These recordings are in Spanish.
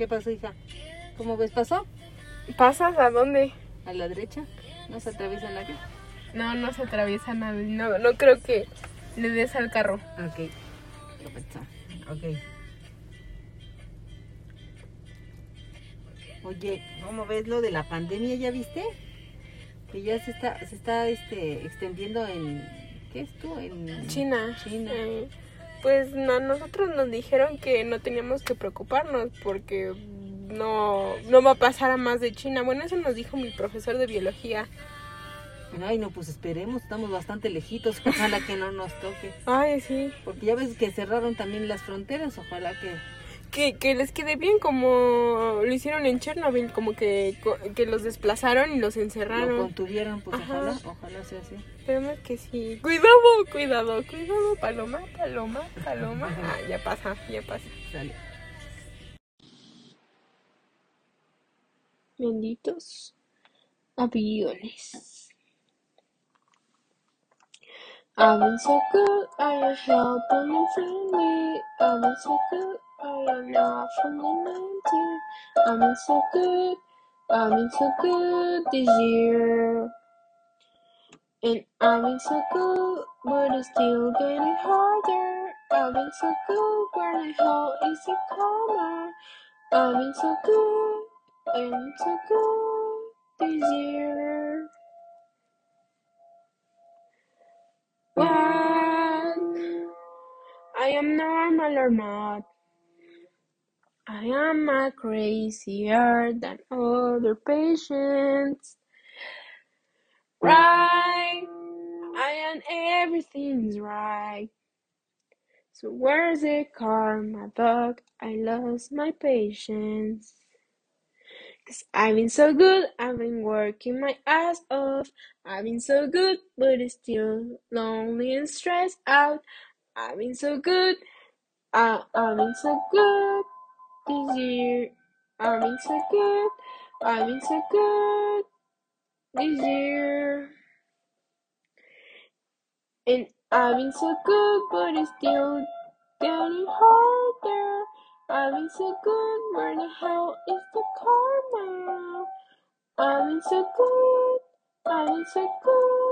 ¿Qué pasó, hija? ¿Cómo ves? ¿Pasó? ¿Pasas a dónde? A la derecha. ¿No se atraviesa nadie? No, no se atraviesa nada. No, no creo que le des al carro. Ok. Ok. Oye, ¿cómo ves lo de la pandemia? ¿Ya viste? Que ya se está, se está este, extendiendo en... ¿Qué es tú? En China. China. Eh, pues a nosotros nos dijeron que no teníamos que preocuparnos porque no, no va a pasar a más de China. Bueno, eso nos dijo mi profesor de biología. Ay, no, pues esperemos, estamos bastante lejitos, ojalá que no nos toque. Ay, sí. Porque ya ves que cerraron también las fronteras, ojalá que... Que, que les quede bien como lo hicieron en Chernobyl, como que, co- que los desplazaron y los Lo encerraron. contuvieran, pues Ajá. ojalá, ojalá sea así. Esperemos que sí. Cuidado, cuidado, cuidado, paloma, paloma, paloma. Ah, ya pasa, ya pasa. Sale. Benditos aviones. I've been so good, I am helping and friendly. I've been so good, I am not from the 19. I've been so good, I've been so good this year. And I've been so good, but it's still getting harder. I've been so good, where the hell is the karma? I've been so good, been so good this year. Am normal or not? I am a crazier than other patients. Right? I am everything's right. So where's the karma, dog? I lost my patience. Cause I've been so good, I've been working my ass off. I've been so good, but it's still lonely and stressed out. I've been so good, I, I've been so good this year. I've been so good, I've so good this year. And I've been so good, but it's still getting harder. I've been so good, where the hell is the karma? I've been so good, I've been so good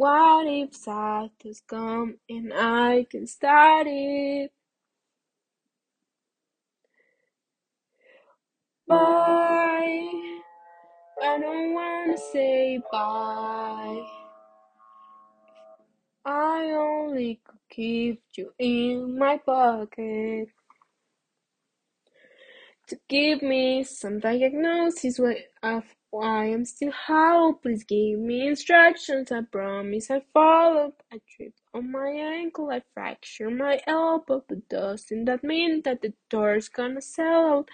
what if Santa's come and I can start it? Bye. I don't wanna say bye. I only could keep you in my pocket to give me some diagnosis why- of why I'm still hollow. Please give me instructions. I promise I follow. I tripped on my ankle. I fractured my elbow, but doesn't that mean that the door's gonna sell out?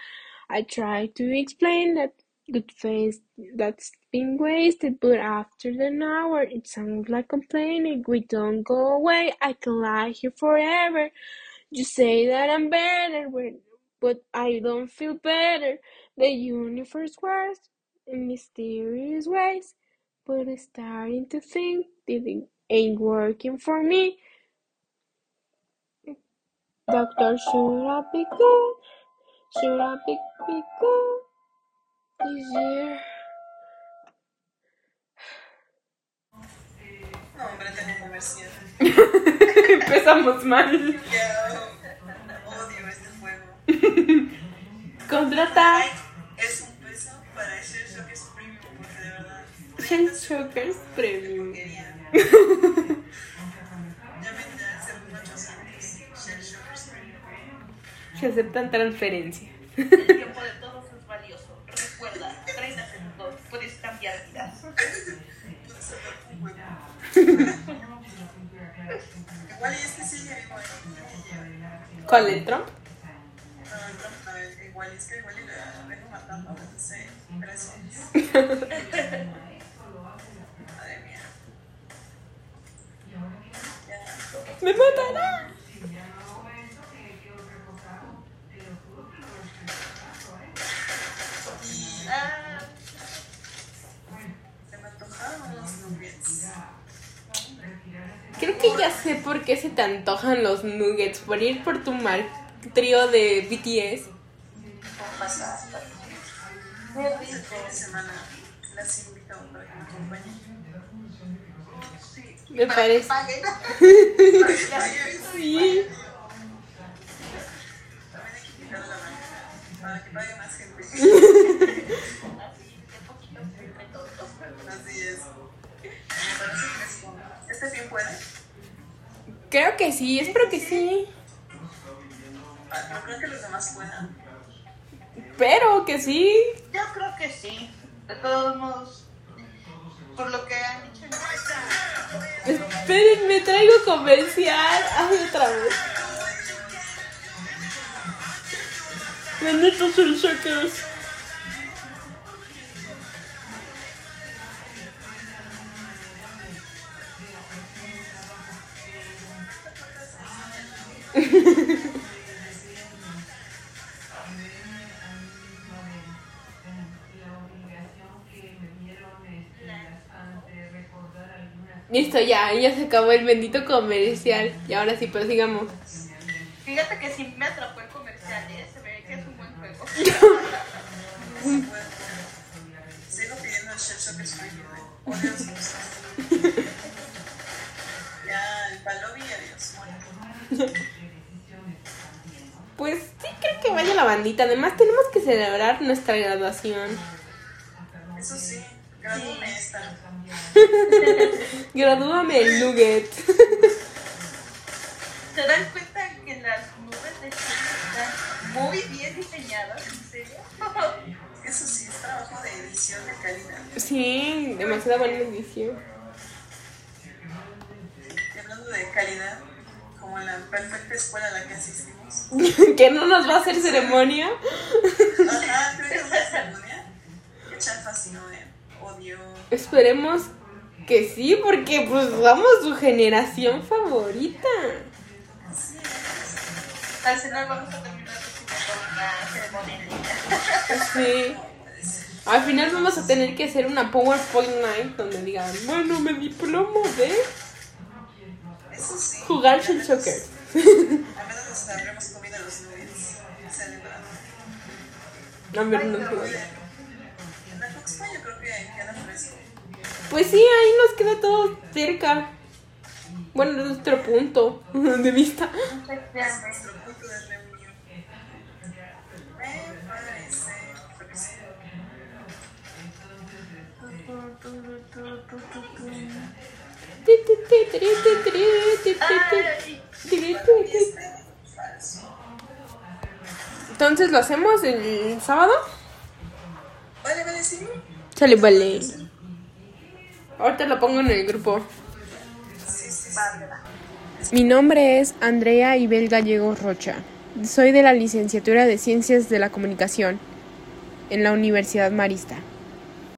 I tried to explain that good faith that's been wasted, but after an hour it sounds like complaining. We don't go away. I can lie here forever. You say that I'm better, but I don't feel better. The universe works in mysterious ways, but I'm starting to think that it ain't working for me. Doctor, should I be good? Should I be, be good this year? No, hombre, tengo comercial. Empezamos mal. Ya odio este juego. Contrata Shell Shockers Premium. Quería. Llámenme al 0800 Shell Shockers Premium. Se aceptan transferencias. El tiempo de todos es valioso. Recuerda, 30 segundos, puedes cambiar vidas. Igual es que sí. ¿Cuál el Trump? No, no, no, igual es que igual la vengo matando. No sé. Gracias. ¡Me matará! Creo que ya sé por qué se te antojan los nuggets, por ir por tu mal trío de BTS. ¿Qué semana? Las invito que me parece. Sí. También hay que invitar a la banca para que pague más gente. Así, de poquito entre todos. Así es. Me parece que es como- ¿Este fin puede? Creo que sí, espero que sí. Ah, No creo que los demás puedan. Pero que sí. Yo creo que sí. De todos modos, por lo que han dicho en Espérenme, traigo comercial. Ay, otra vez. Benditos el Listo, ya, ya se acabó el bendito comercial. Y ahora sí, pues sigamos. Fíjate que sí me atrapó el comercial, ¿eh? Se ve que es un buen juego. Sigo pidiendo el Chef sus gustos. Ya, el palobi, adiós. Bueno, Pues sí, creo que vaya la bandita. Además, tenemos que celebrar nuestra graduación. eso sí, gradúme esta. Gradúame el nugget. ¿Se dan cuenta que las nubes de Chile están muy bien diseñadas? ¿En serio? Eso sí, es trabajo de edición de calidad. Sí, demasiada buena edición. Y hablando de calidad, como la perfecta escuela a la que asistimos. que no nos va a hacer ceremonia. Ajá, creo que es una ceremonia. Qué chafa si no, eh. Odio. Esperemos que sí, porque pues somos su generación favorita. Al final vamos a terminar con una ceremonia. Sí. Al final vamos a tener que hacer una PowerPoint night donde digan, bueno, me diplomo de Eso sí. jugar Shell Soccer. Al menos nos habremos comido los. Celebrando. No, hombre, no, no. Pues sí, ahí nos queda todo cerca. Bueno, nuestro punto de vista. Es nuestro punto de reunión. Me parece. porque sí. Ay, falso. Entonces, ¿lo hacemos el sábado? Vale, vale, sí. Sale, vale. Ahorita lo pongo en el grupo. Sí, sí, sí. Mi nombre es Andrea Ibel Gallego Rocha. Soy de la licenciatura de Ciencias de la Comunicación en la Universidad Marista.